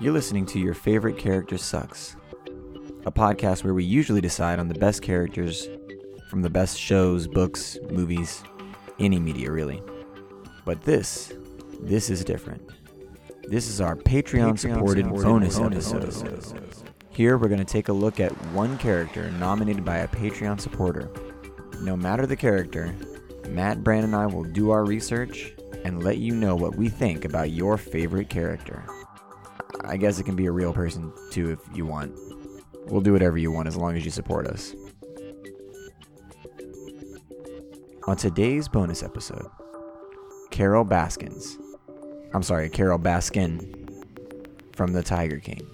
You're listening to Your Favorite Character Sucks, a podcast where we usually decide on the best characters from the best shows, books, movies, any media really. But this, this is different. This is our Patreon supported bonus episode. Here we're going to take a look at one character nominated by a Patreon supporter. No matter the character, Matt, Brand, and I will do our research and let you know what we think about your favorite character. I guess it can be a real person too if you want. We'll do whatever you want as long as you support us. On today's bonus episode, Carol Baskins. I'm sorry, Carol Baskin from The Tiger King.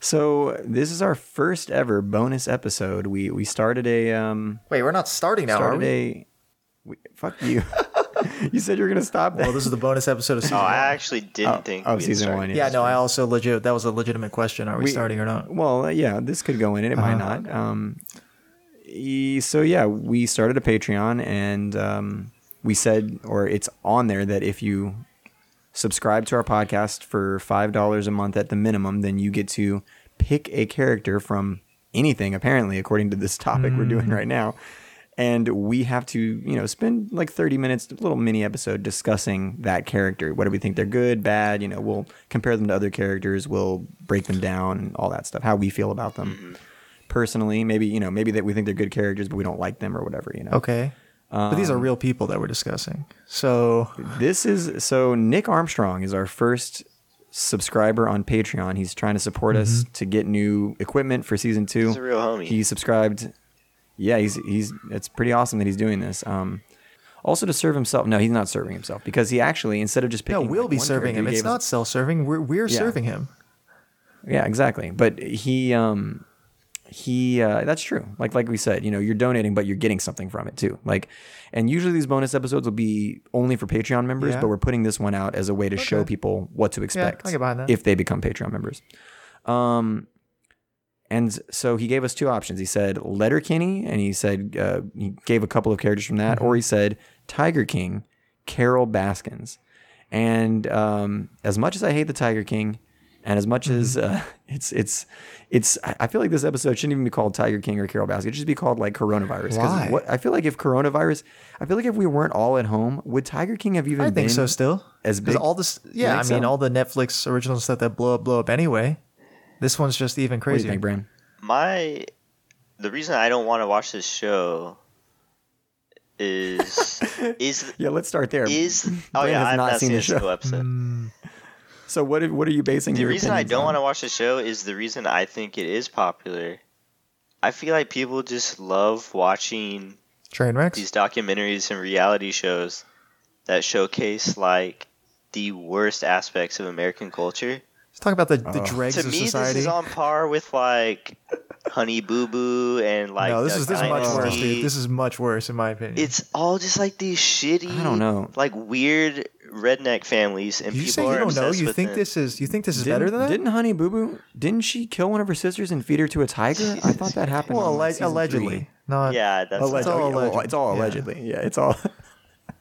So this is our first ever bonus episode. We we started a um Wait, we're not starting now, are started we? a we, fuck you. you said you were gonna stop that. Well, this is the bonus episode of season Oh, I actually didn't Oh, think. oh, we had season started. one, Yeah, that's no, I also legit. That was a legitimate question. Are we, We- starting or not? Well, uh, yeah, this could go in it. It might Uh-huh. not. Um, so yeah, we started a Patreon, and um, we said, or it's on there that if you subscribe to our podcast for five dollars a month at the minimum, then you get to pick a character from anything. Apparently, according to this topic we're Mm. doing right now. And we have to, you know, spend like 30 minutes, a little mini episode discussing that character. What do we think they're good, bad? You know, we'll compare them to other characters. We'll break them down and all that stuff. How we feel about them personally. Maybe you know, maybe that we think they're good characters, but we don't like them or whatever. You know. Okay. but these are Um, real people that we're discussing. So This is so Nick Armstrong is our first subscriber on Patreon. He's trying to support us to get new equipment for season two. He's a real homie. He subscribed. Yeah, he's he's. It's pretty awesome that he's doing this. Um, also to serve himself. No, he's not serving himself because he actually instead of just no, picking. we'll like, be serving him. It's not self-serving. We're we're Yeah. serving him. Yeah, exactly. But he um he uh that's true. Like like we said, you know, you're donating but you're getting something from it too. Like and usually these bonus episodes will be only for Patreon members, Yeah. but we're putting this one out as a way to show people what to expect I get behind that. if they become Patreon members. Um and so he gave us two options. He said Letterkenny, and he said uh, he gave a couple of characters from that, Mm-hmm. or he said Tiger King, Carol Baskins. And um, as much as I hate the Tiger King, and as much as Mm-hmm. uh, it's it's it's, I feel like this episode shouldn't even be called Tiger King or Carol Baskins. It should just be called like coronavirus. Why? What I feel like if coronavirus, I feel like if we weren't all at home, would Tiger King have even? I think been so. Still, as big? all this. Yeah, I mean, so? all the Netflix original stuff that blow up, blow up anyway. This one's just even What do you think, Bran? My, the reason I don't want to watch this show is is Yeah, let's start there. is oh Bran yeah, has I've not not, seen seen the show. episode. Mm, So what? What are you basing your The your reason I don't on? want to watch the show is the reason I think it is popular. I feel like people just love watching train wrecks. these documentaries and reality shows that showcase like the worst aspects of American culture. Let's talk about the, the dregs to of me, society. this is on par with like Honey Boo Boo and like no, this Duck is this is much worse, dude. This is much worse in my opinion. It's all just like these shitty, I don't know. like weird redneck families, and Did you people say you are don't know? obsessed You with think them. this is you think this is Didn't, better than that? Didn't Honey Boo Boo? Didn't she kill one of her sisters and feed her to a tiger? I thought that happened. well, on, like, alle- season allegedly. three. Not Yeah, that's Allegedly. It's all yeah, well, alleged. it's all Yeah. allegedly. Yeah, it's all.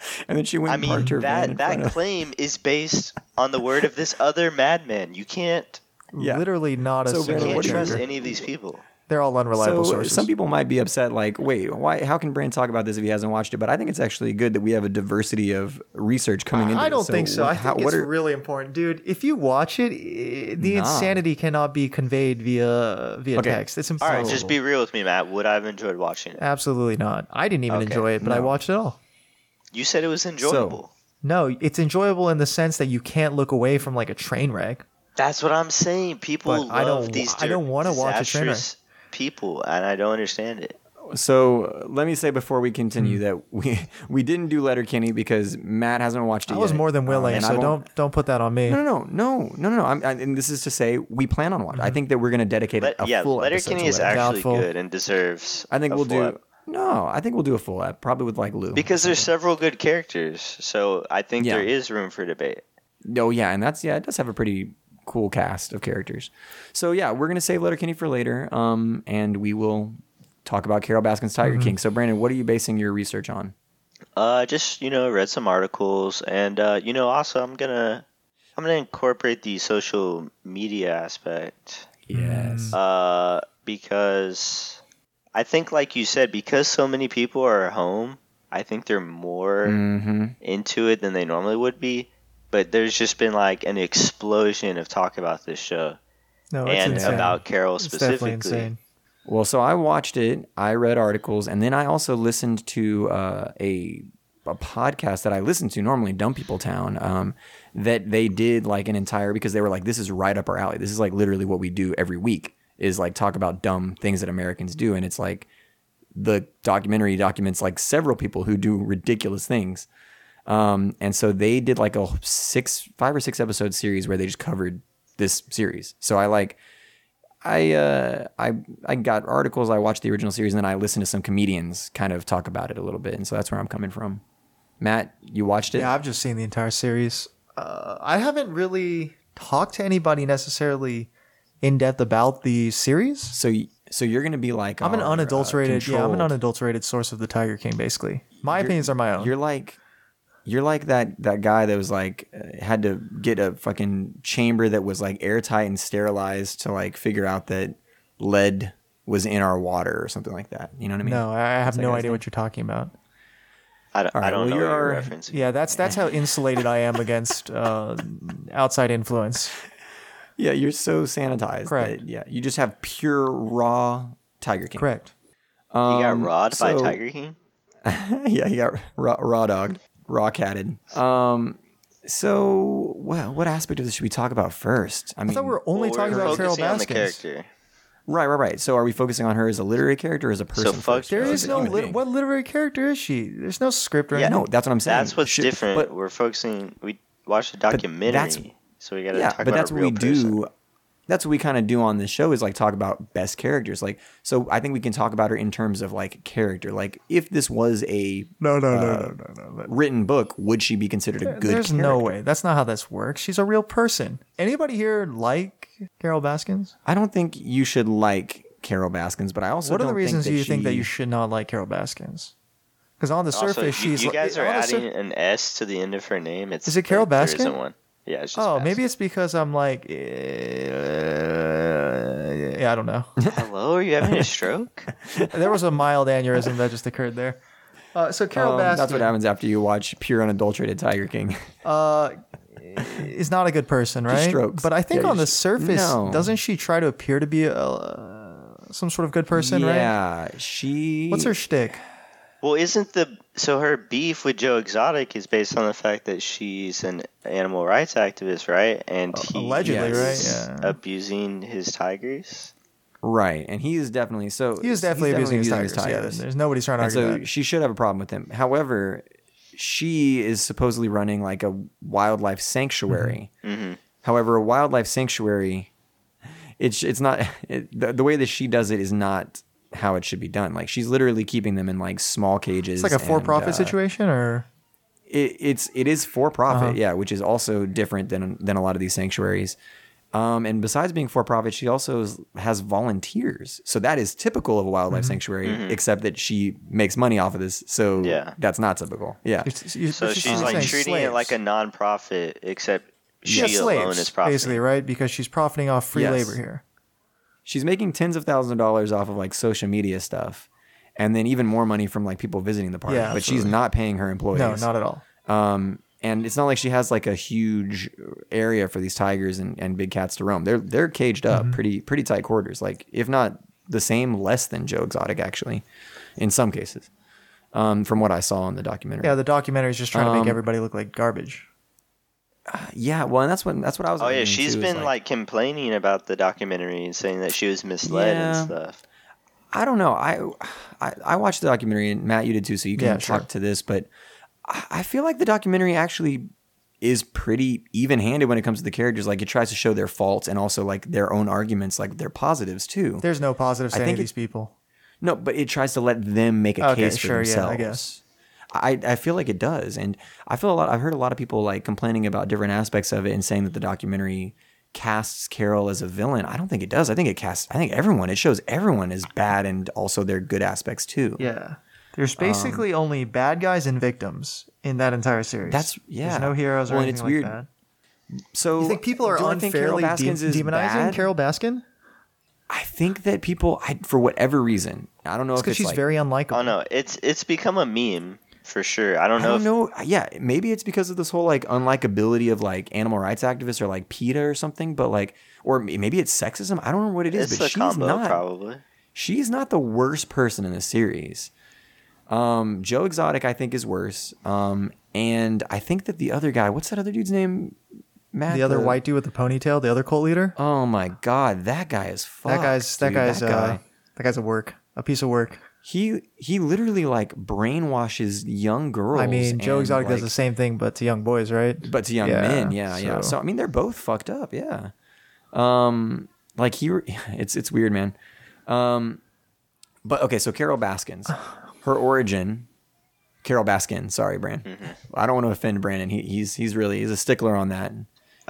and then she went I and parked mean, her van that front that of. claim is based on the word of this other madman. You can't Yeah. literally not a So, you single Brandon, can't what do you- trust any of these people. They're all unreliable So uh, sources. some people might be upset, like, wait, why? How can Brand talk about this if he hasn't watched it? But I think it's actually good that we have a diversity of research coming into. I don't think so. what- I how- think what it's are- really important, dude. If you watch it, i- the Nah. insanity cannot be conveyed via via Okay. text. It's All impossible. right, just be real with me, Matt. Would I have enjoyed watching it? Absolutely not. I didn't even Okay. enjoy it, but I watched it all. You said it was enjoyable. No, it's enjoyable in the sense that you can't look away from like a train wreck. That's what I'm saying. People But love I don't- these. I don't wanna watch a train wreck. People, and I don't understand it. So uh, let me say before we continue Hmm. that we we didn't do Letterkenny because Matt hasn't watched it I was yet. more than willing, Um, and so won't- don't don't put that on me. No, no, no, no, no, no. I'm, I, and this is to say we plan on watching. I think that we're going to dedicate Let, a yeah, full episode Letterkenny to is actually Doubtful. good and deserves. I think a we'll full do. ep- No, I think we'll do a full app, probably with like Lou. because there's several good characters, so I think Yeah. there is room for debate. Oh yeah, and that's yeah, it does have a pretty cool cast of characters. So yeah, we're gonna save Letterkenny for later, um, and we will talk about Carol Baskin's Tiger Mm-hmm. King. So Brandon, what are you basing your research on? Uh, just you know, read some articles, and uh, you know, also I'm gonna I'm gonna incorporate the social media aspect. Yes. Uh, because I think, like you said, because so many people are home, I think they're more mm-hmm. into it than they normally would be. But there's just been like an explosion of talk about this show No, it's and insane. about Carol It's specifically. insane. Well, so I watched it. I read articles, and then I also listened to uh, a a podcast that I listen to normally, Dumb People Town. Um, that they did like an entire because they were like, this is right up our alley. This is like literally what we do every week is like talk about dumb things that Americans do, and it's like the documentary documents like several people who do ridiculous things. Um, and so they did like a six, five or six episode series where they just covered this series. So I like, I, uh, I, I got articles. I watched the original series, and then I listened to some comedians kind of talk about it a little bit. And so that's where I'm coming from. Matt, you watched it? Yeah, I've just seen the entire series. Uh, I haven't really talked to anybody necessarily in depth about the series. So, y- so you're gonna be like, I'm an our, uh, unadulterated, yeah, I'm an unadulterated source of the Tiger King. Basically, my opinions are my own. You're like, you're like that that guy that was like uh, had to get a fucking chamber that was like airtight and sterilized to like figure out that lead was in our water or something like that. You know what I mean? no, I I have no idea name? what you're talking about. I don't, All I don't well, know what you're you're- Yeah, that's that's how insulated I am against uh, outside influence. Yeah, you're so sanitized. Correct. That, yeah, you just have pure raw Tiger King. Correct. Um, He got rod by so- Tiger King. yeah, he got raw, raw dogged, raw catted. Um, so well, what aspect of this should we talk about first? I I mean, thought we are only Well, talking we're about Carol focusing on the Baskins. character. right, right, right. So are we focusing on her as a literary character or as a person? So fuck first? There No, is it's a no human lit- what literary character is she? There's no script or Yeah, anything. No, that's what I'm saying. That's what's Should- different. But We're focusing. We watched the that's- documentary, so we got to yeah, talk but about that's a what we person. do. That's what we kind of do on this show is like talk about best characters. Like, so I think we can talk about her in terms of like character. Like, if this was a No, no, no, uh, no, no, no. Written book, would she be considered a good? There's no way. That's not how this works. She's a real person. Anybody here like Carol Baskins? I don't think you should like Carol Baskins, but I also what are the reasons think you think that you should not like Carol Baskins? Because on the Also, surface, you, she's you like- guys are on the sur- adding an S to the end of her name. It's Is it Carol there Baskin? isn't one. Yeah, it's just Oh, Baskin. maybe it's because I'm like, uh, yeah, I don't know. Hello, are you having a stroke? there was a mild aneurysm that just occurred there. Uh, so Carol Um, Baskin that's what happens after you watch pure unadulterated Tiger King. uh, is not a good person, right? strokes. But I think Yeah, on the surface, no. doesn't she try to appear to be a, uh, some sort of good person, right? yeah, she. What's her shtick? well, isn't the so her beef with Joe Exotic is based on the fact that she's an animal rights activist, right? And he allegedly, is right? Yeah. abusing his tigers. right? And he is definitely so. He was he's definitely abusing his abusing tigers. Yeah, there's nobody's trying to and argue so that. she should have a problem with him. However, she is supposedly running like a wildlife sanctuary. hmm However, a wildlife sanctuary, it's it's not it, the, the way that she does it is not how it should be done. Like she's literally keeping them in like small cages. It's like a for-profit uh, situation, or it, it's it is for profit, Uh-huh. yeah, which is also different than than a lot of these sanctuaries. Um, and besides being for profit, she also is, has volunteers. So that is typical of a wildlife Mm-hmm. sanctuary, except that she makes money off of this. So Yeah. that's not typical. Yeah. It's- you- So but she's, like treating it like a non-profit, except she Yeah, alone slaves, is profiting. basically, right? Because she's profiting off free Yes. labor here. She's making tens of thousands of dollars off of like social media stuff. And then even more money from like people visiting the park. Yeah, but she's absolutely. not paying her employees. No, not at all. Um, and it's not like she has like a huge area for these tigers and, and big cats to roam. They're they're caged up, Mm-hmm. pretty pretty tight quarters. Like if not the same, less than Joe Exotic actually, in some cases. Um, from what I saw in the documentary. Yeah, the documentary is just trying to Um, make everybody look like garbage. Yeah, well, and that's what that's what I was. Oh yeah, reading, she's too, been like, complaining about the documentary and saying that she was misled Yeah. and stuff. I don't know. I, I I watched the documentary, and Matt, you did too, so you can Yeah, talk sure. to this. But I I feel like the documentary actually is pretty even-handed when it comes to the characters. Like it tries to show their faults and also like their own arguments, like their positives too. There's no positives I to any think of these people. No, but it tries to let them make a Okay, case for sure, yeah, I themselves. guess. I, I feel like it does, and I feel a lot. I've heard a lot of people like complaining about different aspects of it and saying that the documentary casts Carol as a villain. I don't think it does. I think it casts. I think everyone. It shows everyone is bad and also their good aspects too. Yeah. There's um, basically only bad guys and victims in that entire series. That's- yeah. There's no heroes or Well, and anything it's weird. like that. So You think people are do I think Carol unfairly de- demonizing bad? Carol Baskin? I think that people, I, for whatever reason, I don't know It's if because it's she's like, very unlikable. Oh no, it's it's become a meme for sure. I don't I know. don't if, know. Yeah, maybe it's because of this whole like unlikability of like animal rights activists or like PETA or something. But like, or maybe it's sexism. I don't know what it is. It's but a she's combo, not. probably. She's not the worst person in the series. Um, Joe Exotic, I think, is worse. Um, and I think that the other guy, what's that other dude's name? Matt. the other white dude with the ponytail, the other cult leader. Oh my god, that guy is fucked. that guy's that dude. guy's that guy. uh, that guy's a work, a piece of work. He he literally like brainwashes young girls. I mean, Joe and, Exotic does the same thing, but to young boys, right? but to young Yeah, men, yeah, yeah. so- So I mean, they're both fucked up, yeah. Um, like he, it's it's weird, man. Um, but okay, so Carol Baskins, her origin. Carol Baskin, sorry, Brandon. Mm-hmm. I don't want to offend Brandon. He, he's he's really he's a stickler on that,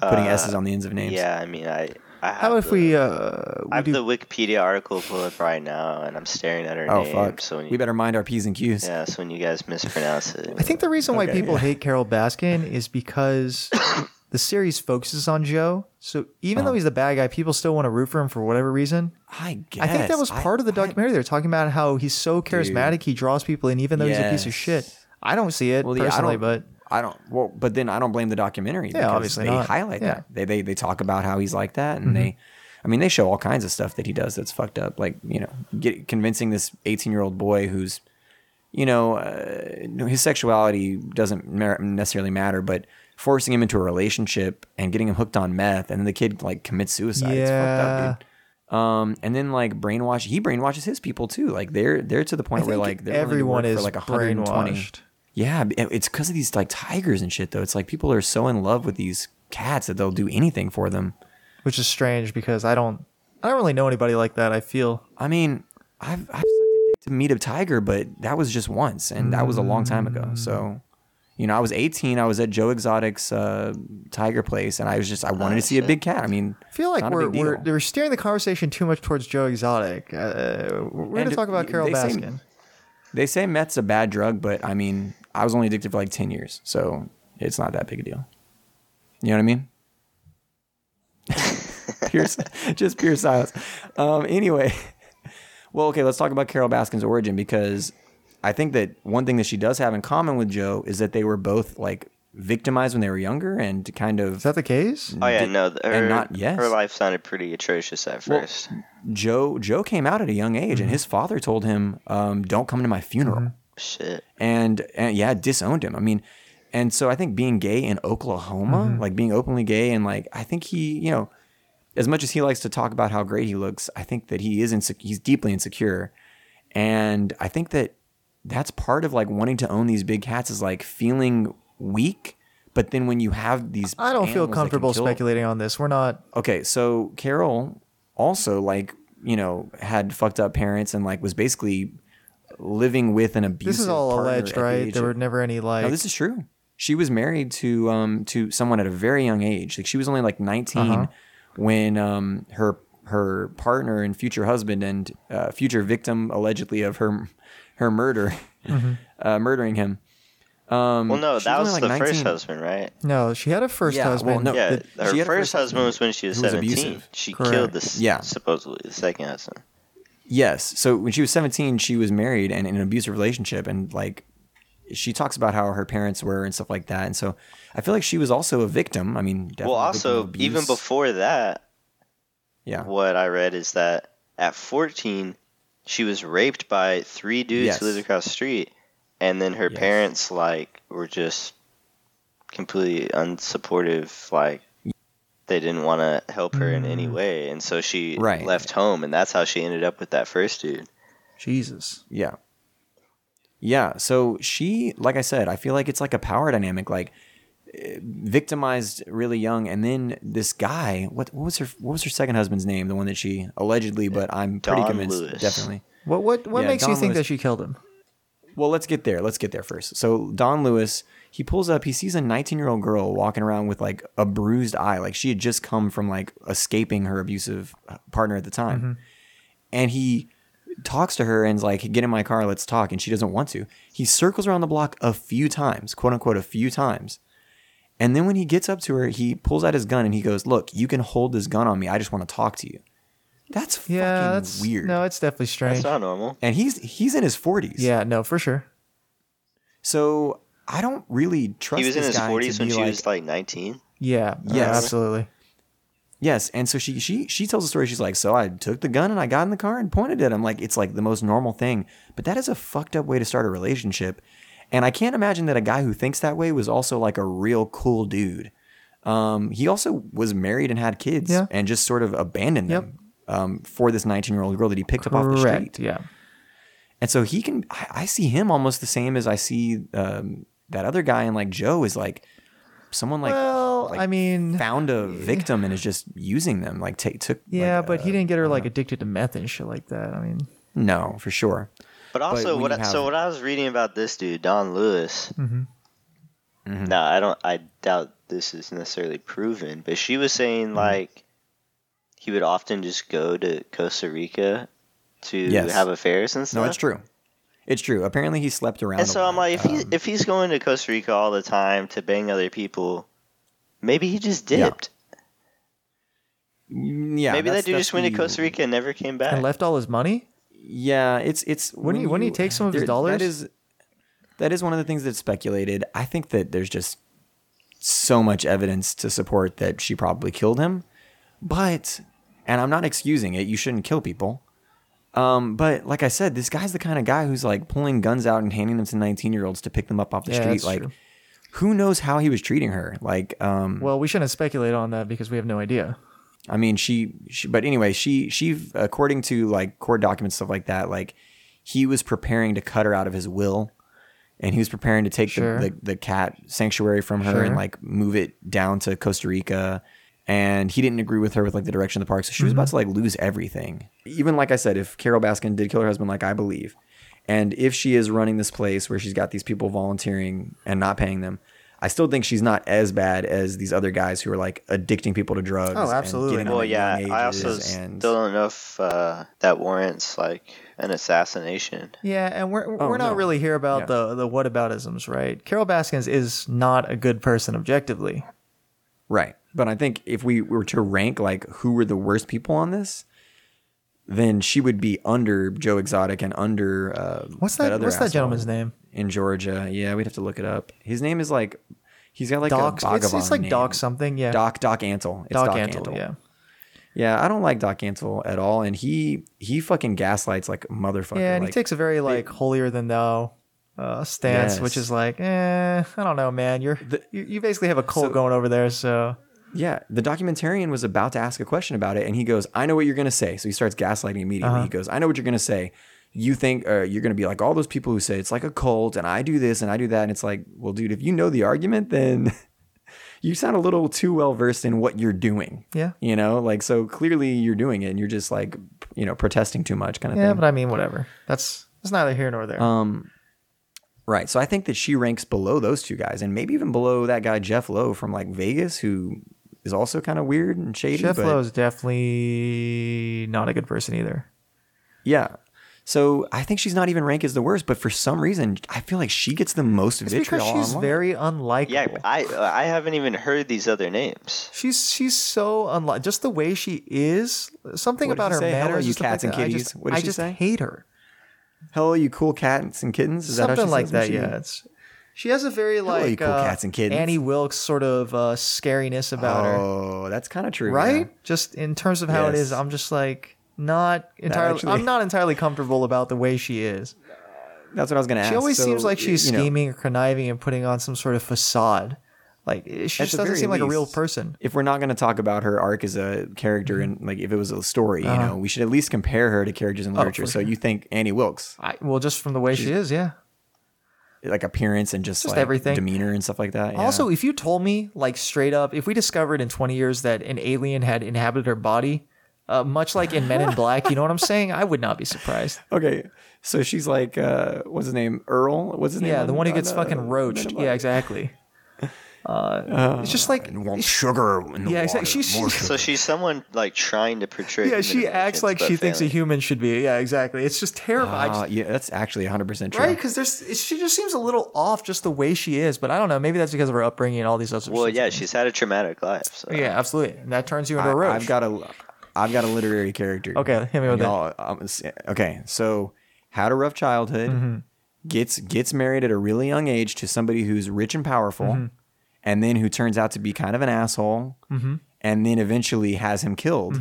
putting Uh, s's on the ends of names. Yeah, I mean, I. I have How if the, we uh I we have do the Wikipedia article pulled up right now, and I'm staring at her Oh name. fuck. So when you, we better mind our p's and q's. yeah, so when you guys mispronounce it, I think the reason why Okay, people yeah. hate Carol Baskin is because the series focuses on Joe. So even Uh-huh. though he's the bad guy, people still want to root for him for whatever reason. I guess. I think that was I- part of the I- documentary. They're talking about how he's so charismatic, he draws people in, even though he's a piece of shit. I don't see it Well, personally, don't- but I don't. Well, but then I don't blame the documentary. Yeah, because obviously they not. highlight Yeah. Mm-hmm. that. They, they they talk about how he's like that, and they, I mean, they show all kinds of stuff that he does that's fucked up. Like you know, get convincing this eighteen year old boy who's, you know, uh, his sexuality doesn't mer- necessarily matter, but forcing him into a relationship and getting him hooked on meth, and then the kid like commits suicide. It's fucked Yeah. up, dude. Um, and then like brainwash, he brainwashes his people too. Like they're they're to the point where like they're willing to everyone is like 120. Brainwashed. Yeah, it's because of these like tigers and shit though. It's like people are so in love with these cats that they'll do anything for them. which is strange because I don't I don't really know anybody like that. I feel I mean, I've I've sucked a dick to meet a tiger, but that was just once, and that was a long time ago. So, you know, I was 18. I was at Joe Exotic's uh, tiger place, and I was just I wanted to see a big cat. I mean, I feel like not we're big we're, we're steering the conversation too much towards Joe Exotic. Uh, we're going to talk about Carol they say- Baskin. they say meth's a bad drug, but I mean, I was only addicted for like 10 years, so it's not that big a deal. You know what I mean? pure, just pure silence. Um, anyway, well, okay, let's talk about Carol Baskin's origin because I think that one thing that she does have in common with Joe is that they were both like victimized when they were younger and kind of Is that the case? Oh yeah, Did- no, th- her, and not- yes. her life sounded pretty atrocious at Well, first. Joe. Joe came out at a young age, and his father told him, um, "Don't come to my funeral." Shit. and and yeah, disowned him. I mean, and so I think being gay in Oklahoma, mm-hmm. like being openly gay, and like I think he, you know, as much as he likes to talk about how great he looks, I think that he is insecure. He's deeply insecure, and I think that that's part of like wanting to own these big cats is like feeling weak. But then when you have these, I don't feel animals that can comfortable kill- speculating on this. We're not. okay, so Carol also like you know had fucked up parents and like was basically living with an abusive. This is all alleged, at the right? There were never any like. no, this is true. She was married to um to someone at a very young age. Like she was only like 19 Uh-huh. when um her her partner and future husband and uh, future victim allegedly of her her murder Mm-hmm. uh, murdering him. Um, Well, no, she that was only, the like, first husband, right? no, she had a first Yeah, well, husband. no, Yeah, that- her she had a first first husband was when she was who was 17. abusive. She Correct. killed this, Yeah. supposedly the second husband. Yes. So when she was 17, she was married and in an abusive relationship. And like, she talks about how her parents were and stuff like that. And so I feel like she was also a victim. I mean, definitely Well, also, even before that, Yeah. what I read is that at 14, she was raped by three dudes Yes. who lived across the street, and then her Yes. parents like were just completely unsupportive. Like they didn't want to help her in any way, and so she Right. left home, and that's how she ended up with that first dude. Jesus. Yeah. Yeah. So she, like I said, I feel like it's like a power dynamic, like eh, victimized really young, and then this guy. What, what was her? What was her second husband's name? The one that she allegedly, but I'm pretty convinced, Lewis. definitely. What what what Yeah, makes you think Lewis- that she killed him? Well, let's get there. Let's get there first. So Don Lewis, he pulls up. He sees a 19 year old girl walking around with like a bruised eye, like she had just come from like escaping her abusive uh, partner at the time, and he talks to her and's like, "Get in my car, let's talk," and she doesn't want to. He circles around the block a few times, quote unquote, a few times. And then when he gets up to her, he pulls out his gun and he goes, "Look, you can hold this gun on me. I just want to talk to you." That's Yeah, fucking that's weird. No, it's definitely That's strange. not normal. and he's he's in his 40s. Yeah, no, for sure. So I don't really trust He was in this his 40s when she like, was like 19. Yeah, Yes. yeah, absolutely. Yes, and so she she she tells the story. She's like, so I took the gun and I got in the car and pointed at him. Like it's like the most normal thing, but that is a fucked up way to start a relationship. And I can't imagine that a guy who thinks that way was also like a real cool dude. Um, he also was married and had kids, Yeah. and just sort of abandoned Yep. them um, for this 19 year old girl that he picked up off the street. Yeah. And so he can, I, I see him almost the same as I see um, that other guy and like Joe is like someone like, well, like, I mean, found a victim and is just using them. Like take took. yeah, like, but uh, he didn't get her like addicted to meth and shit like that. I mean, No, for sure. But also, when what I, have- so what I was reading about this dude, Don Lewis. Mhm. Mhm. No, I don't. I doubt this is necessarily proven. But she was Mm-hmm. saying like he would often just go to Costa Rica to Yes. have affairs and stuff. No, it's true. It's true. Apparently, he slept around. And so I'm lot. like, if he Um, if he's going to Costa Rica all the time to bang other people, maybe he just dipped. mm, yeah, maybe that dude just went to Costa Rica and never came back. and left all his money. Yeah, it's it's Wouldn't he- wouldn't he take some of his dollars? That is that is one of the things that's speculated. I think that there's just so much evidence to support that she probably killed him. But and I'm not excusing it. You shouldn't kill people. Um, but like I said, this guy's the kind of guy who's like pulling guns out and handing them to 19 year olds to pick them up off the Yeah, street. that's Like, true. who knows how he was treating her? Like, um, Well, we shouldn't speculate on that because we have no idea. I mean, she, she, but anyway, she, she, according to like court documents, stuff like that, like he was preparing to cut her out of his will and he was preparing to take Sure. the, the, the cat sanctuary from her and Sure. like move it down to Costa Rica. And he didn't agree with her with like the direction of the park. So she was about Mm-hmm. to like lose everything. Even like I said, if Carol Baskin did kill her husband, like I believe, and if she is running this place where she's got these people volunteering and not paying them, I still think she's not as bad as these other guys who are like addicting people to drugs. Oh, absolutely getting well, yeah. I also and- still don't know if uh, that warrants like an assassination. Yeah, and we're Oh, we're not no. really here about Yeah. the the whataboutisms, right? Carol Baskins is not a good person objectively. Right. But I think if we were to rank like who were the worst people on this, then she would be under Joe Exotic and under uh, What's that? other what's that gentleman's name? in Georgia? Yeah, we'd have to look it up. His name is like he's got like Doc. a It's, it's like name. Doc something. Yeah. Doc Doc Antle. It's Doc Doc, Antle, Antle. Yeah. Yeah, I don't like Doc Antle at all, and he he fucking gaslights like motherfucker. Yeah, and like, he takes a very like holier than thou uh, stance, which is like, eh, I don't know, man. You're The- you, you basically have a cult So- going over there, so Yeah, the documentarian was about to ask a question about it, and he goes, "I know what you're gonna say." So he starts gaslighting immediately. Uh-huh. He goes, "I know what you're gonna say. You think uh, you're gonna be like all those people who say it's like a cult, and I do this and I do that, and it's like, well, dude, if you know the argument, then you sound a little too well versed in what you're doing. yeah, You know, like so clearly you're doing it, and you're just like, you know, protesting too much, kind of yeah. thing. Yeah, but I mean, whatever. That's that's neither here nor there. Um, right. So I think that she ranks below those two guys, and maybe even below that guy Jeff Lowe from like Vegas, who is also kind of weird and shady. Jeff Lowe is definitely not a good person either. Yeah. So I think she's not even ranked as the worst, but for some reason, I feel like she gets the most It's vitriol because she's online. very unlikable. Yeah, I I haven't even heard these other names. She's she's so unlike just the way she is. Something What about her say? Hello, manners, you cats like and that. I kitties. just, What did I she just say? hate her. Hello, you cool cats and kittens. Is that how Something she like says that. she- Yeah, it's she has a very Hello, like cool uh, cats and kittens. Annie Wilkes sort of uh, scariness about her, Oh, that's kind of true. right? yeah. Just in terms of how it is, Yes. I'm just like not entirely. actually- I'm not entirely comfortable about the way she is. That's what I was gonna ask. She always So, seems like she's you know, scheming or conniving and putting on some sort of facade. Like she just the doesn't very seem like a real least, person. if we're not going to talk about her arc as a character and like if it was a story, you Mm-hmm. Uh-huh. know, we should at least compare her to characters in Oh, literature. for so you think Annie Wilkes, I, well, just from the way she is, yeah. Like appearance and just, Just like everything. demeanor and stuff like that. yeah. Also, if you told me like straight up, if we discovered in 20 years that an alien had inhabited her body, uh, much like in Men in Black, you know what I'm saying? I would not be surprised. okay, so she's like, uh, what's his name? Earl. What's his name? Yeah, the one who gets uh, fucking roached. Yeah, exactly. Uh, it's just like and want sugar in the Yeah, water. exactly. She's- more she's- So she's someone like trying to portray. yeah, she acts like but she thinks a human should be. Yeah, exactly. It's just terrible. I Ah, just- yeah, that's actually 100% true. right? Because there's she just seems a little off just the way she is. But I don't know. Maybe that's because of her upbringing and all these other. Well, shit. yeah, she's had a traumatic life. So. yeah, absolutely. And that turns you into a I, roach. I've got a, I've got a literary character. Okay, hit me with it. Y'all, um, okay, so had a rough childhood, Mm-hmm. gets gets married at a really young age to somebody who's rich and powerful, Mm-hmm. And then who turns out to be kind of an asshole, Mm-hmm. and then eventually has him killed,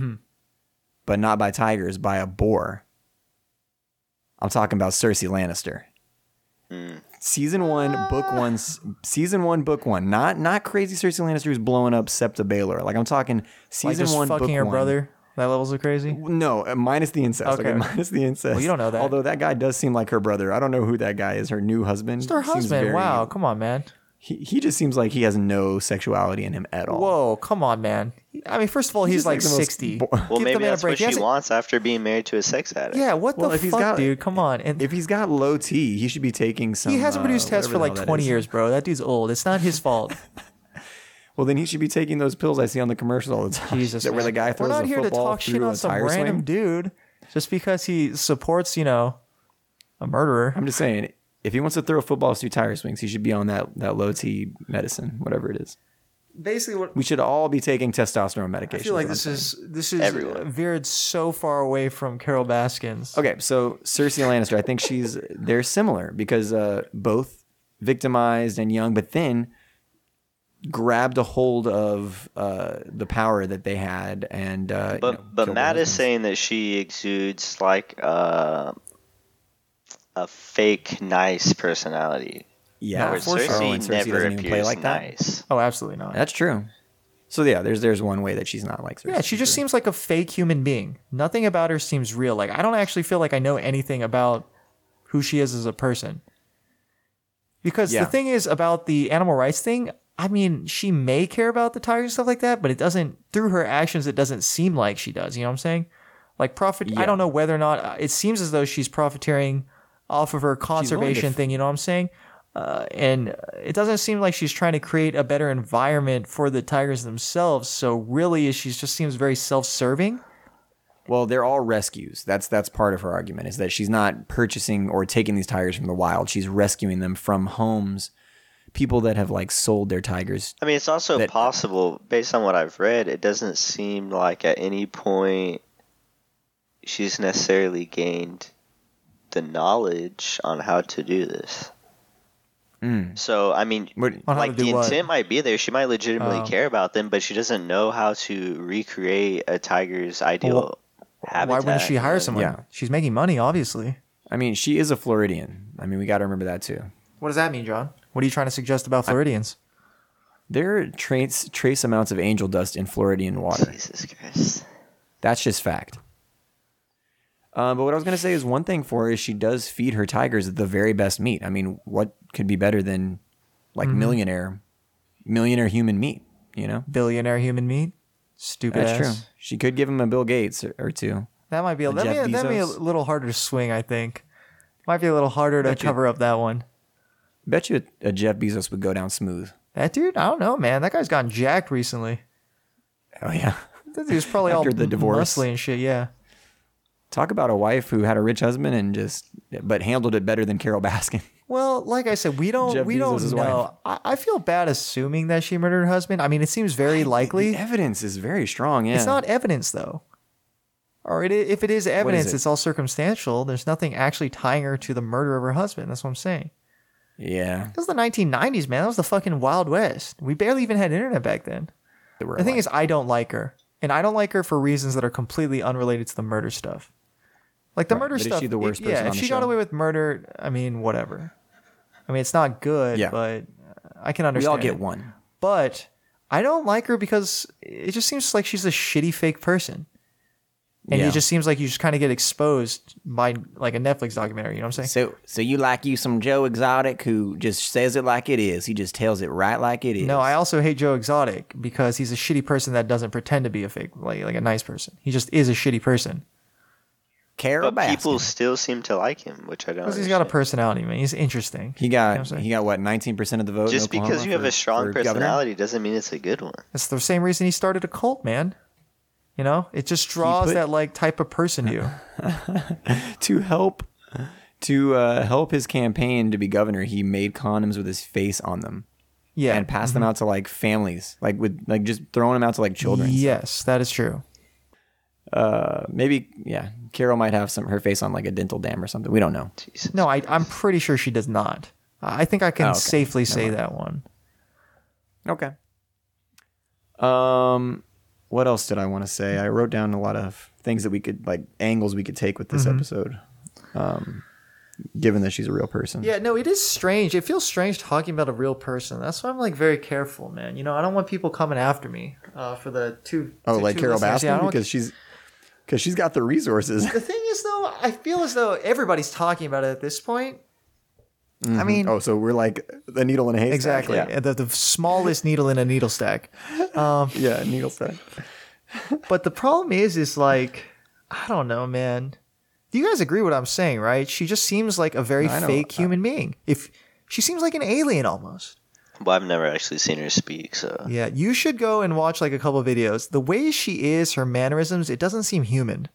but not by tigers, by a boar. I'm talking about Cersei Lannister. Season one, book one, season one, book one. Not not crazy Cersei Lannister who's blowing up Sept of Baelor. Like I'm talking like season just one, fucking book her one. brother. That levels of crazy. No, uh, minus the incest. Okay. Okay. minus the incest. Well, you don't know that. Although that guy does seem like her brother. I don't know who that guy is. Her new husband. It's her husband. very- Wow, come on, man. He, he just seems like he has no sexuality in him at all. Whoa, come on, man. I mean, first of all, he's, just like, like 60. bo- Well, Give maybe that's what He she wants after being married to a sex addict. Yeah, what Well, the if he's fuck, got- dude? Come on. And If he's got low T, he should be taking some. he hasn't uh, produced tests for like 20 that is. years, bro. That dude's old. It's not his fault. Well, then he should be taking those pills I see on the commercial all the time. Jesus, that where the guy throws We're not a here to talk shit through on some random swing. dude just because he supports, you know, a murderer. I'm just saying, if he wants to throw footballs through tire swings, he should be on that that low T medicine, whatever it is. Basically, what We should all be taking testosterone medication. I feel like this is this is Everyone. veered so far away from Carol Baskins. Okay, so Cersei Lannister, I think she's they're similar because uh, both victimized and young, but then grabbed a hold of uh, the power that they had, and uh, you But know, but Matt their is saying that she exudes like uh, a fake nice personality. yeah, No, Where for sure. Oh, Cersei and Cersei never doesn't even appears play like that. nice. Oh, absolutely not. That's true. So yeah, there's there's one way that she's not like Cersei. Yeah, she just seems like a fake human being. Nothing about her seems real. Like I don't actually feel like I know anything about who she is as a person. Because Yeah. the thing is about the animal rights thing, I mean, she may care about the tigers and stuff like that, but it doesn't through her actions it doesn't seem like she does, you know what I'm saying? Like profit I don't know whether or not uh, it seems as though she's profiteering off of her conservation f- thing, you know what I'm saying? Uh, and it doesn't seem like she's trying to create a better environment for the tigers themselves. So really, she just seems very self-serving. Well, they're all rescues. That's that's part of her argument is that she's not purchasing or taking these tigers from the wild. She's rescuing them from homes, people that have like sold their tigers. I mean, it's also That- possible, based on what I've read, it doesn't seem like at any point she's necessarily gained the knowledge on how to do this. Hmm. So, I mean, What- like to do the what? intent might be there. She might legitimately Oh. care about them, but she doesn't know how to recreate a tiger's ideal habitat. Why wouldn't she hire someone? Yeah. She's making money, obviously. I mean, she is a Floridian. I mean, we got to remember that too. What does that mean, John? What are you trying to suggest about Floridians? There are trace trace amounts of angel dust in Floridian water. Jesus Christ. That's just fact. Um, but what I was going to say is one thing for her is she does feed her tigers the very best meat. I mean, what could be better than like Mm-hmm. millionaire, millionaire human meat? You know, Billionaire human meat? Stupid that's ass. true. She could give him a Bill Gates or, or two. That might be a, A that Jeff may, that may a little harder to swing, I think. Might be a little harder to Bet you- cover up that one. Bet you a, a Jeff Bezos would go down smooth. That dude, I don't know, man. That guy's gotten jacked recently. Oh yeah. That dude's probably all the divorce. muscly and shit, yeah. Talk about a wife who had a rich husband and just but handled it better than Carol Baskin. Well, like I said, we don't Jeff we don't Bezos' know. I, I feel bad assuming that she murdered her husband. I mean, it seems very likely. The evidence is very strong. Yeah. It's not evidence though. Or it, if it is evidence, it? it's all circumstantial. There's nothing actually tying her to the murder of her husband. That's what I'm saying. Yeah. That was the 1990s, man. That was the fucking Wild West. We barely even had internet back then. They were The thing is, I don't like her, and I don't like her for reasons that are completely unrelated to the murder stuff. Like the Right, murder but is stuff. she the worst yeah, person if on the she got show? away with murder, I mean, whatever. I mean, it's not good, Yeah. but uh, I can understand. we all get it. one. But I don't like her because it just seems like she's a shitty fake person. And Yeah. it just seems like you just kind of get exposed by like a Netflix documentary. You know what I'm saying? So, so you like you some Joe Exotic who just says it like it is. He just tells it right like it is. No, I also hate Joe Exotic because he's a shitty person that doesn't pretend to be a fake, like like a nice person. He just is a shitty person. Carol But people Baskin. still seem to like him, which I don't. Because he's got a personality, man. He's interesting. He You know got he got what nineteen percent of the vote. in Just because you have for- a strong for governor? personality doesn't mean it's a good one. That's the same reason he started a cult, man. You know, it just draws put- that like type of person to you. to help to uh, help his campaign to be governor, he made condoms with his face on them Yeah. and passed them out to like families, like with like just throwing them out to like children. Yes, that is true. Uh, maybe yeah, Carol might have some her face on like a dental dam or something. We don't know. Jesus. No, I, I'm pretty sure she does not. I think I can Oh, okay. safely Never say mind. that one. Okay. Um, what else did I want to say? I wrote down a lot of things that we could like angles we could take with this episode. Um, given that she's a real person. Yeah, no, it is strange. It feels strange talking about a real person. That's why I'm like very careful, man. You know, I don't want people coming after me uh, for the two. Oh, two- like two Carol. Baskin Yeah, because she's because she's got the resources. the thing is, though, I feel as though everybody's talking about it at this point. I mm-hmm. mean, oh, so we're like the needle in a haystack. exactly. Yeah, The, the smallest needle in a needle stack. Um, yeah needle stack. But the problem is, is like, I don't know, man. Do you guys agree what I'm saying, right? She just seems like a very fake human being. If she seems like an alien almost. Well, I've never actually seen her speak, so Yeah, you should go and watch like a couple videos. The way she is, her mannerisms, it doesn't seem human.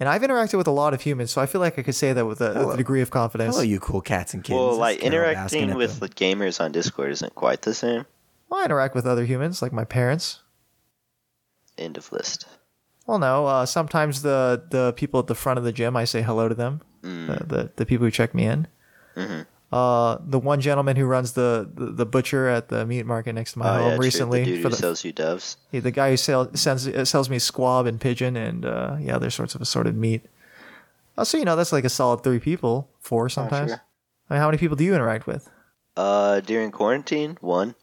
And I've interacted with a lot of humans, so I feel like I could say that with a, a degree of confidence. Hello, you cool cats and kittens. well, This is like Carol Baskin interacting at with the- the gamers on Discord isn't quite the same. Well, I interact with other humans, like my parents. End of list. Well, no. Uh, sometimes the the people at the front of the gym, I say hello to them. Mm. The, the the people who check me in. Mm-hmm. Uh, the one gentleman who runs the, the, the butcher at the meat market next to my Oh, home yeah, true. recently the dude for the sells you doves. yeah, the guy who sell, sends, sells me squab and pigeon and uh, yeah, other sorts of assorted meat. Uh, so you know that's like a solid three people, four sometimes. Oh, sure. I mean, how many people do you interact with? Uh, during quarantine, one.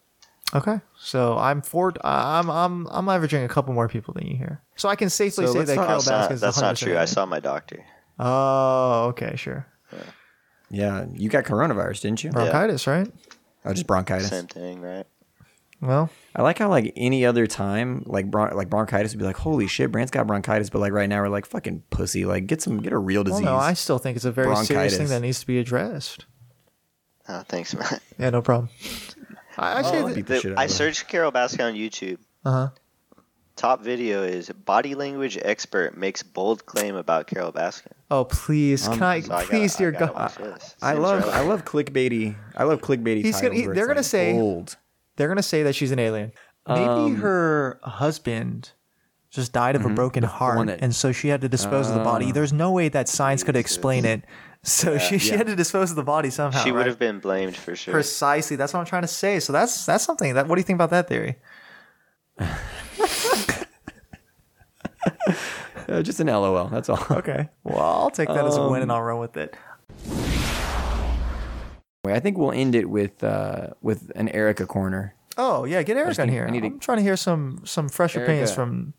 Okay, so I'm four. I'm I'm I'm averaging a couple more people than you here, so I can safely So say that Carol That's not, Baskin is that's not 100% true. I saw my doctor. Oh, okay, sure. yeah, you got coronavirus, didn't you? Bronchitis, right? Oh, just bronchitis. Same thing, right? Well, I like how like any other time, like bron- like bronchitis would be like, holy shit, Brant's got bronchitis, but like right now we're like fucking pussy, like get some get a real well, disease. no, I still think it's a very serious Bronchitis. thing that needs to be addressed. Oh, thanks, man. Yeah, no problem. I, I I'll say beat that, the shit out I of her. searched Carol Baskin on YouTube. uh huh. Top video is body language expert makes bold claim about Carol Baskin. Oh, please, can I, So I gotta- please, I dear God. watch. I love relevant. I love clickbaity. I love clickbaity. He's gonna- he- they're gonna like, say- bold. They're gonna say that she's an alien. Maybe Um, her husband just died of a broken heart, that- and so she had to dispose of the body. There's no way that science could explain it, so she, she Yeah. had to dispose of the body somehow. She would right? have been blamed for sure. precisely. That's what I'm trying to say. So that's that's something. That what do you think about that theory? Uh, just an LOL. That's all. Okay. Well, I'll take that as a win, and I'll run with it. I think we'll end it with uh, with an Erica corner. Oh yeah, get Eric on here. I need to- I'm trying to hear some some fresh opinions Erica. from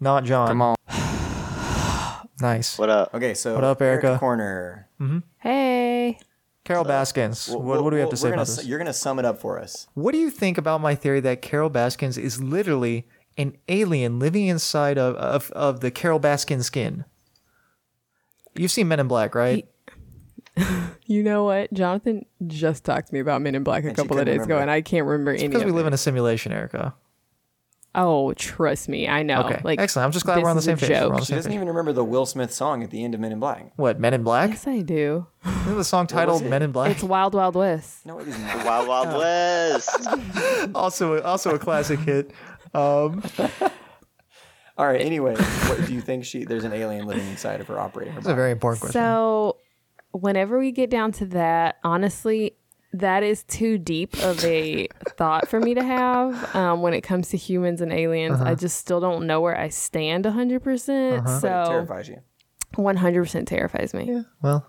not John. Come on. Nice. what up? Okay, so What up, Erica? corner. Hmm. Hey. Carol Baskins. Well, what, what do we have well, to say we're about s- this? You're gonna sum it up for us. What do you think about my theory that Carol Baskins is literally an alien living inside of of, of the Carol Baskin skin? You've seen Men in Black, right? You know what? Jonathan just talked to me about Men in Black a And couple of couldn't days ago, remember. and I can't remember any Because of we live it. in a simulation, Erica. Oh, trust me, I know. Okay, Like, excellent. I'm just glad we're on the same a page. We're on the She doesn't page. even remember the Will Smith song at the end of Men in Black. What Men in Black? Yes, I do. Isn't the song titled? Men in Black? It's Wild Wild West. No, it is not. Wild Wild oh. West. also also a classic hit. Um, All right. Anyway, what, do you think she? There's an alien living inside of her operating her That's a very important question. So, whenever we get down to that, honestly, that is too deep of a thought for me to have um, when it comes to humans and aliens. Uh-huh. I just still don't know where I stand 100%. But it So, terrifies you. 100% terrifies me. yeah. Well,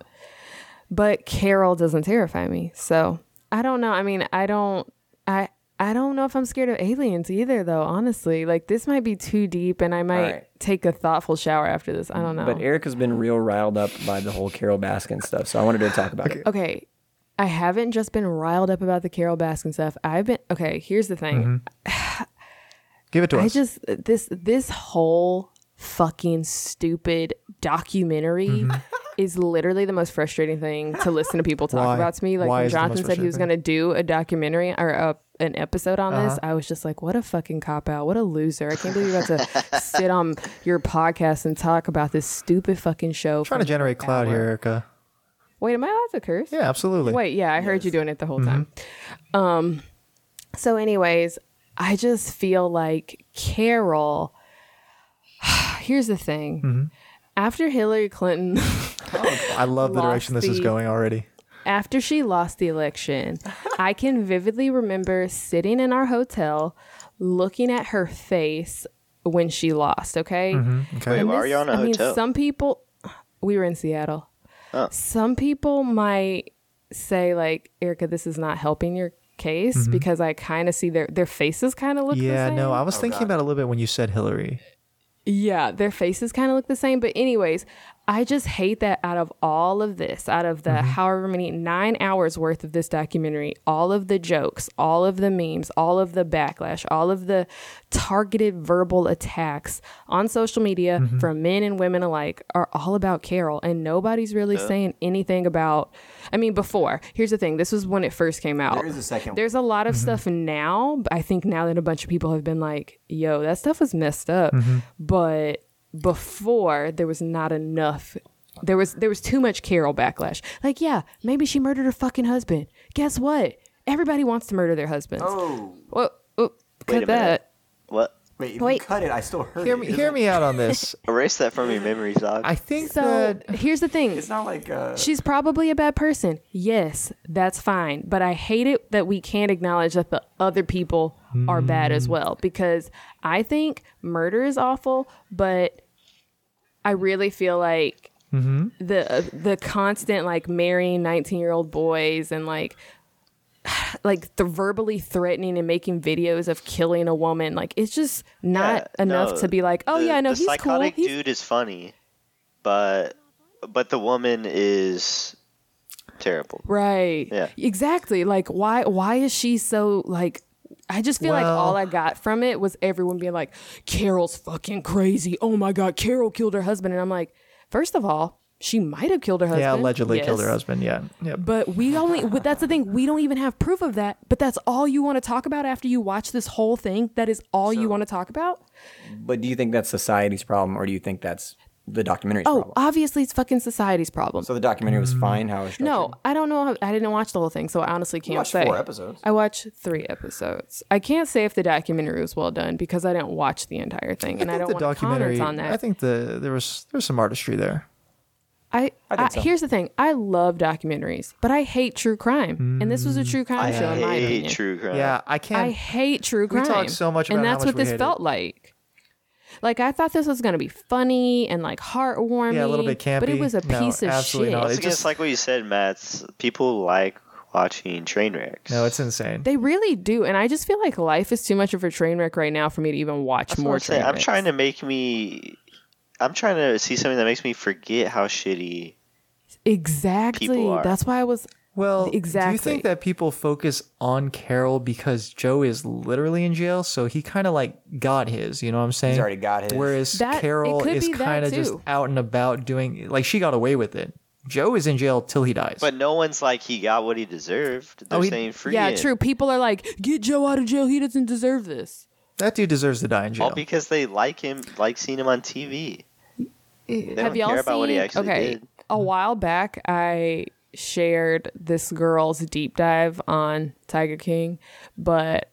but Carol doesn't terrify me. So I don't know. I mean, I don't. I I don't know if I'm scared of aliens either, though. Honestly, like this might be too deep, and I might right. take a thoughtful shower after this. I don't know. But Erica's been real riled up by the whole Carol Baskin stuff, so I wanted to talk about it. okay, I haven't just been riled up about the Carol Baskin stuff. I've been okay. Here's the thing. Mm-hmm. give it to I us. I just this this whole fucking stupid documentary mm-hmm. is literally the most frustrating thing to listen to people talk Why? about to me. Like Why when is it the most Jonathan said he was going to do a documentary or a, an episode on this, Uh-huh. I was just like, what a fucking cop out. What a loser. I can't believe you're about to sit on your podcast and talk about this stupid fucking show. Trying to generate cloud hour. here, Erica. Wait, am I allowed to curse? Yeah, absolutely. Wait, yeah, I heard you doing it the whole time. Mm-hmm. Um, so, anyways, I just feel like Carol. Here's the thing. Mm-hmm. After Hillary Clinton, I love the direction this is going already. After she lost the election, I can vividly remember sitting in our hotel, looking at her face when she lost. Okay. Mm-hmm. Okay. Wait, And why are you on a I mean, hotel? some people, we were in Seattle. Oh. Some people might say, like, Erica, this is not helping your case because I kind of see their their faces kind of look the Mm-hmm. yeah, no, I was thinking about it a little bit when you said Hillary. Yeah, their faces kind of look the same. But, anyways, I just hate that out of all of this, out of the Mm-hmm. however many nine hours worth of this documentary, all of the jokes, all of the memes, all of the backlash, all of the targeted verbal attacks on social media Mm-hmm. from men and women alike are all about Carole. And nobody's really saying anything about, I mean, before. Here's the thing this was when it first came out. There is a second. There's a lot of Mm-hmm. stuff now, but I think now that a bunch of people have been like, yo, that stuff was messed up. Mm-hmm. But before there was not enough there was there was too much Carole backlash. Like, yeah, maybe she murdered her fucking husband. Guess what? Everybody wants to murder their husbands. Oh, Well, oh, Wait cut a minute. that. What? wait, if Wait. you cut it, I still heard Hear it. me, It's hear like- me out on this. Erase that from your memories, dog. I think So that here's the thing. It's not like uh, She's probably a bad person. Yes, that's fine. But I hate it that we can't acknowledge that the other people are bad as well because I think murder is awful, but I really feel like the uh, the constant like marrying 19-year-old boys and like like the verbally threatening and making videos of killing a woman like it's just not Yeah, enough no, to be like oh the, yeah no the he's cool psychotic he's dude is funny, but but the woman is terrible. Right. Yeah. Exactly. Like why why is she so like I just feel like all I got from it was everyone being like, Carole's fucking crazy. Oh my god, Carole killed her husband. And I'm like, first of all, she might have killed her husband. yeah, allegedly killed her husband. Yeah, yep. But we only but that's the thing, we don't even have proof of that. But that's all you want to talk about after you watch this whole thing? That is all you want to talk about? But do you think that's society's problem, or do you think that's the documentary's Oh, problem? obviously it's fucking society's problem. So the documentary was fine. How it was no. I don't know. How, I didn't watch the whole thing, so I honestly can't watched say. four episodes. I watched three episodes. I can't say if the documentary was well done because I didn't watch the entire thing, and I, don't the want to comment documentary. on that. I think the there was there's some artistry there. I, I I, so. here's the thing: I love documentaries, but I hate true crime, and this was a true crime I show, in my hate opinion. true crime. Yeah, I can't. I hate true crime. We crime. talked so much and about how that's much what we this hate felt like. Like I thought this was gonna be funny and like heartwarming. Yeah, a little bit campy. but it was a No, piece of absolutely shit. not. Once It just- like what you said, Matt. People like watching train wrecks. no, it's insane. They really do, and I just feel like life is too much of a train wreck right now for me to even watch That's more I'm train I'm trying to make me. I'm trying to see something that makes me forget how shitty. Exactly. are. That's why I was. Well, exactly. do you think that people focus on Carole because Joe is literally in jail, so he kind of like got his? You know what I'm saying? He's already got his. Whereas That- Carole is kind of just out and about doing like she got away with it. Joe is in jail till he dies. But no one's like he got what he deserved. Oh, They're Oh, he- saying free. Yeah, him. true. People are like, get Joe out of jail. He doesn't deserve this. that dude deserves to die in jail. All because they like him, like seeing him on TV. They Have don't y'all care seen? about what he actually okay, did. a while back, I shared this girl's deep dive on Tiger King, but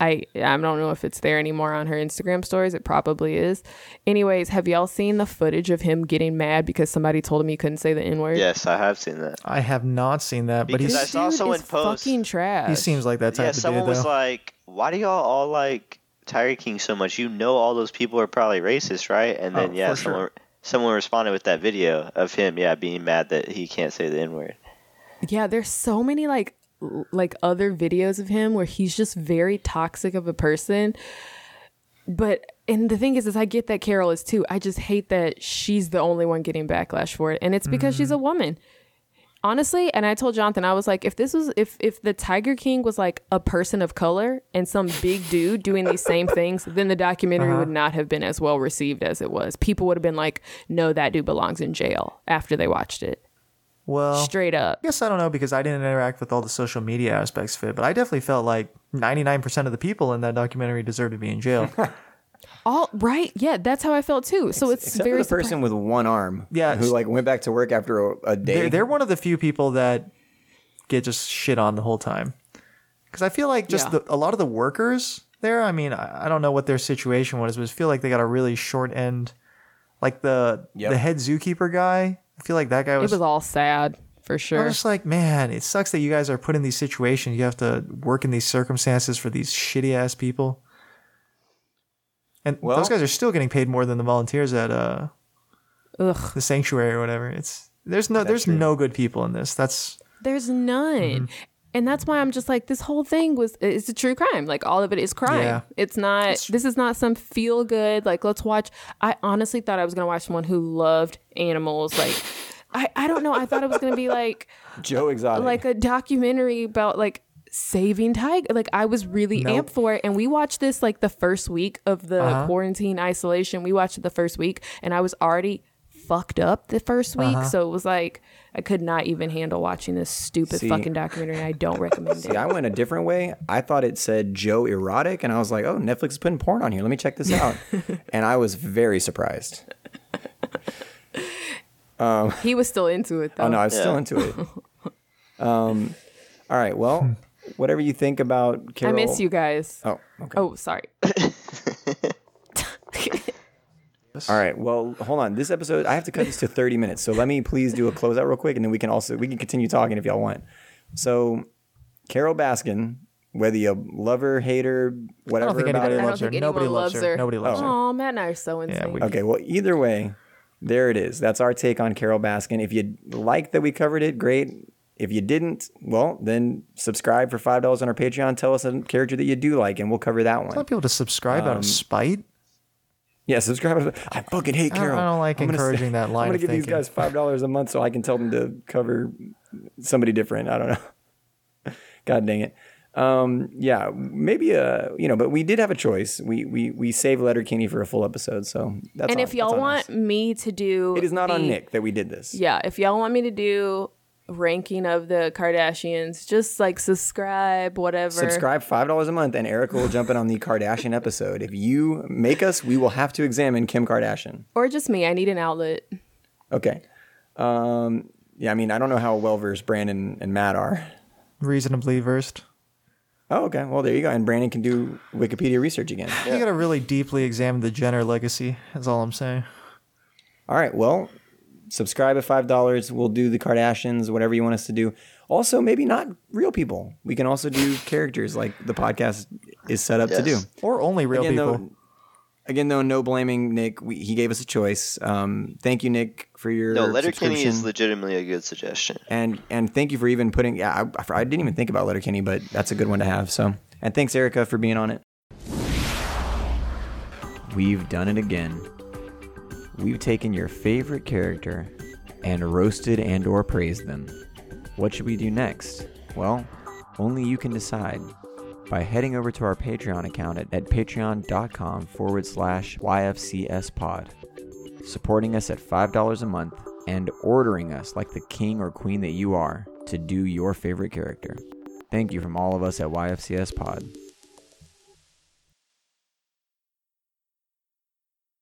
I I don't know if it's there anymore on her Instagram stories. It probably is. Anyways, have y'all seen the footage of him getting mad because somebody told him he couldn't say the N word? Yes, I have seen that. I have not seen that, but Because he's I saw Dude someone is post- fucking trash. he seems like that type Yeah, of someone was though. like, "Why do y'all all like Tiger King so much? You know, all those people are probably racist, right?" And oh, then Oh, yeah, for sure. Someone responded with that video of him, yeah, being mad that he can't say the N word. Yeah, there's so many like like other videos of him where he's just very toxic of a person. But and the thing is, is I get that Carole is too. I just hate that she's the only one getting backlash for it, and it's because she's mm-hmm. a woman. Honestly, and I told Jonathan, I was like, if this was if if the Tiger King was like a person of color and some big dude doing these same things, then the documentary Uh-huh. would not have been as well received as it was. People would have been like, no, that dude belongs in jail after they watched it. Well, Straight up. I guess I don't know because I didn't interact with all the social media aspects of it, but I definitely felt like 99% of the people in that documentary deserve to be in jail. All right, yeah, that's how I felt too. So it's Except very for the person with one arm, Yeah, who like went back to work after a, a day. they're, they're one of the few people that get just shit on the whole time. Because I feel like just Yeah. the, a lot of the workers there, I mean, I, I don't know what their situation was, but I feel like they got a really short end. Like the Yep. the head zookeeper guy, I feel like that guy was. It was. was all sad for I sure. was just like, man, it sucks that you guys are put in these situations. You have to work in these circumstances for these shitty ass people. And Well- those guys are still getting paid more than the volunteers at uh Ugh, the sanctuary or whatever. It's there's no there's no good people in this. That's there's none. Mm-hmm. And that's why I'm just like this whole thing was it's a true crime. Like all of it is crime. Yeah. It's not this is not some feel good like let's watch I honestly thought I was going to watch someone who loved animals like I I don't know. I thought it was going to be like Joe Exotic. like a documentary about like saving tiger like i was really Nope. amped for it and we watched this like the first week of the Uh-huh. quarantine isolation we watched it the first week and i was already fucked up the first week Uh-huh. so it was like i could not even handle watching this stupid See- fucking documentary and i don't recommend See, it I went a different way. I thought it said Joe erotic, and I was like, "Oh, Netflix is putting porn on here. Let me check this out." and I was very surprised. he was still into it though Oh no, I was still into it. Um, all right. Well, whatever you think about Carole. i miss you guys Oh, okay. oh sorry All right. Well, hold on. This episode, I have to cut this to 30 minutes. So let me please do a closeout real quick, and then we can also we can continue talking if y'all want. So, Carole Baskin, whether you love her, hate her, I whatever don't think about anybody her. I don't loves her. think Nobody anyone loves loves her. her. Nobody loves her. oh matt and i are so insane we- Okay, well, either way, there it is. That's our take on Carole Baskin. If you like that we covered it, great. If you didn't, well, then subscribe for five dollars on our Patreon. Tell us a character that you do like, and we'll cover that one. I want people to subscribe out Um, of spite. Yeah, subscribe. I fucking hate I Carole. I don't like I'm gonna encouraging that line I'm gonna of give these guys five dollars a month so I can tell them to cover somebody different. I don't know. God dang it. Um, yeah, maybe uh, you know, but we did have a choice. We we we saved Letterkenny for a full episode, so that's and on- if y'all want us. me to do it is not on Nick that we did this. Yeah, if y'all want me to do ranking of the Kardashians, just like subscribe, whatever. Subscribe five dollars a month, and Erica will jump in on the Kardashian episode. If you make us, we will have to examine Kim Kardashian. Or just me. I need an outlet. Okay. Um, yeah, I mean, I don't know how well versed Brandon and Matt are. Reasonably versed. Oh, okay. Well, there you go. And Brandon can do Wikipedia research again. You gotta really deeply examine the Jenner legacy. That's all I'm saying. All right. Well, subscribe at five dollars. We'll do the Kardashians, whatever you want us to do. Also, maybe not real people. We can also do characters like the podcast is set up to do. Or only real again, people. though, again, though, no blaming Nick. We, he gave us a choice. Um, thank you, Nick, for your No, Letterkenny subscription. is legitimately a good suggestion. and and thank you for even putting. Yeah, I, I didn't even think about Letterkenny, but that's a good one to have. So, and thanks Erica for being on it. We've done it again. We've taken your favorite character and roasted and or praised them. What should we do next? Well, only you can decide by heading over to our Patreon account at, at patreon.com forward slash YFCS pod, supporting us at $5 a month, and ordering us like the king or queen that you are to do your favorite character. Thank you from all of us at YFCS pod.